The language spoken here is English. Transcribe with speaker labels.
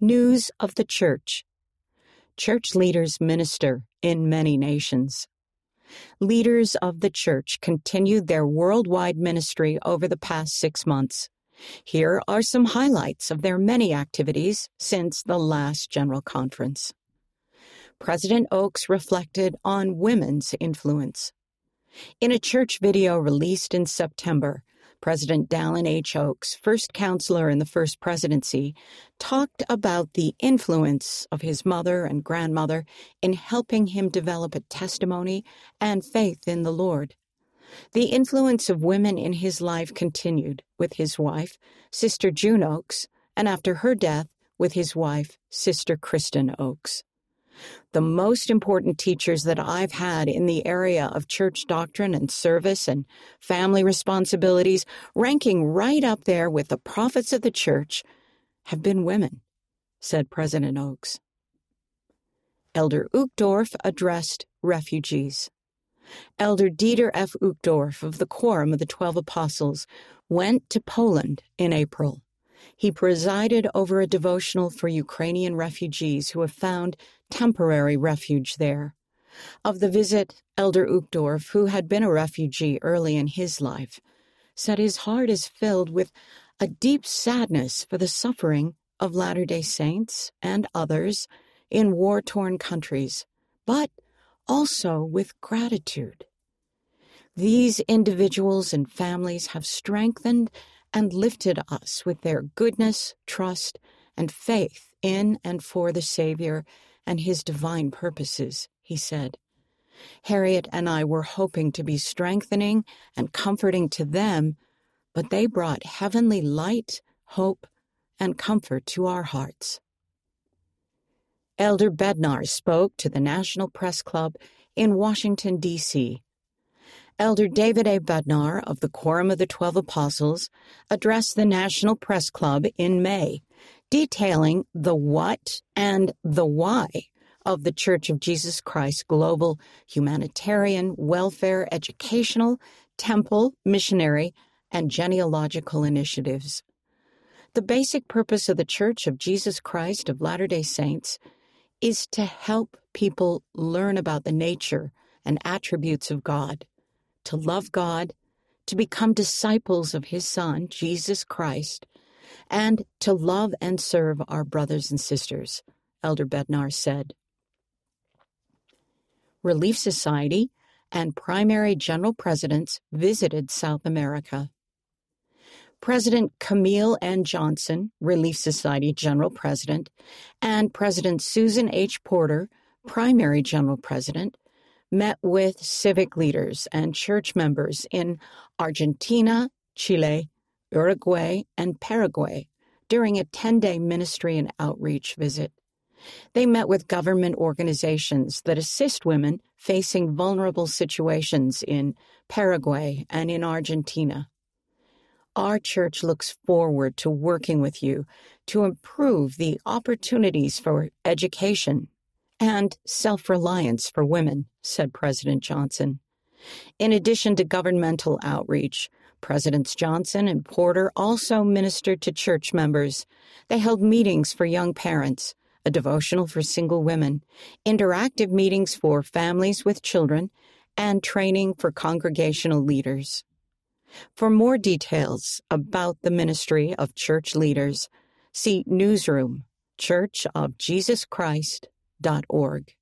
Speaker 1: News of the Church. Church leaders minister in many nations. Leaders of the Church continued their worldwide ministry over the past six months. Here are some highlights of their many activities since the last General Conference. President Oaks reflected on women's influence. In a church video released in September, President Dallin H. Oaks, first counselor in the first presidency, talked about the influence of his mother and grandmother in helping him develop a testimony and faith in the Lord. The influence of women in his life continued with his wife, Sister June Oaks, and after her death, with his wife, Sister Kristen Oaks. The most important teachers that I've had in the area of church doctrine and service and family responsibilities, ranking right up there with the prophets of the church, have been women, said President Oaks. Elder Uchtdorf addressed refugees. Elder Dieter F. Uchtdorf of the Quorum of the Twelve Apostles went to Poland in April. He presided over a devotional for Ukrainian refugees who have found temporary refuge there. Of the visit, Elder Uchtdorf, who had been a refugee early in his life, said his heart is filled with a deep sadness for the suffering of Latter day Saints and others in war torn countries, but also with gratitude. These individuals and families have strengthened and lifted us with their goodness, trust, and faith in and for the Savior and his divine purposes, he said. Harriet and I were hoping to be strengthening and comforting to them, but they brought heavenly light, hope, and comfort to our hearts. Elder Bednar spoke to the National Press Club in Washington, D.C. Elder David A. Bednar of the Quorum of the Twelve Apostles addressed the National Press Club in May detailing the what and the why of the Church of Jesus Christ global humanitarian, welfare, educational, temple, missionary, and genealogical initiatives. The basic purpose of the Church of Jesus Christ of Latter day Saints is to help people learn about the nature and attributes of God, to love God, to become disciples of His Son, Jesus Christ, and to love and serve our brothers and sisters, Elder Bednar said. Relief Society and primary general presidents visited South America. President Camille N. Johnson, Relief Society General President, and President Susan H. Porter, Primary General President, met with civic leaders and church members in Argentina, Chile, Uruguay, and Paraguay during a 10 day ministry and outreach visit. They met with government organizations that assist women facing vulnerable situations in Paraguay and in Argentina. Our church looks forward to working with you to improve the opportunities for education and self reliance for women, said President Johnson. In addition to governmental outreach, Presidents Johnson and Porter also ministered to church members. They held meetings for young parents, a devotional for single women, interactive meetings for families with children, and training for congregational leaders. For more details about the ministry of church leaders, see Newsroom, churchofjesuschrist.org.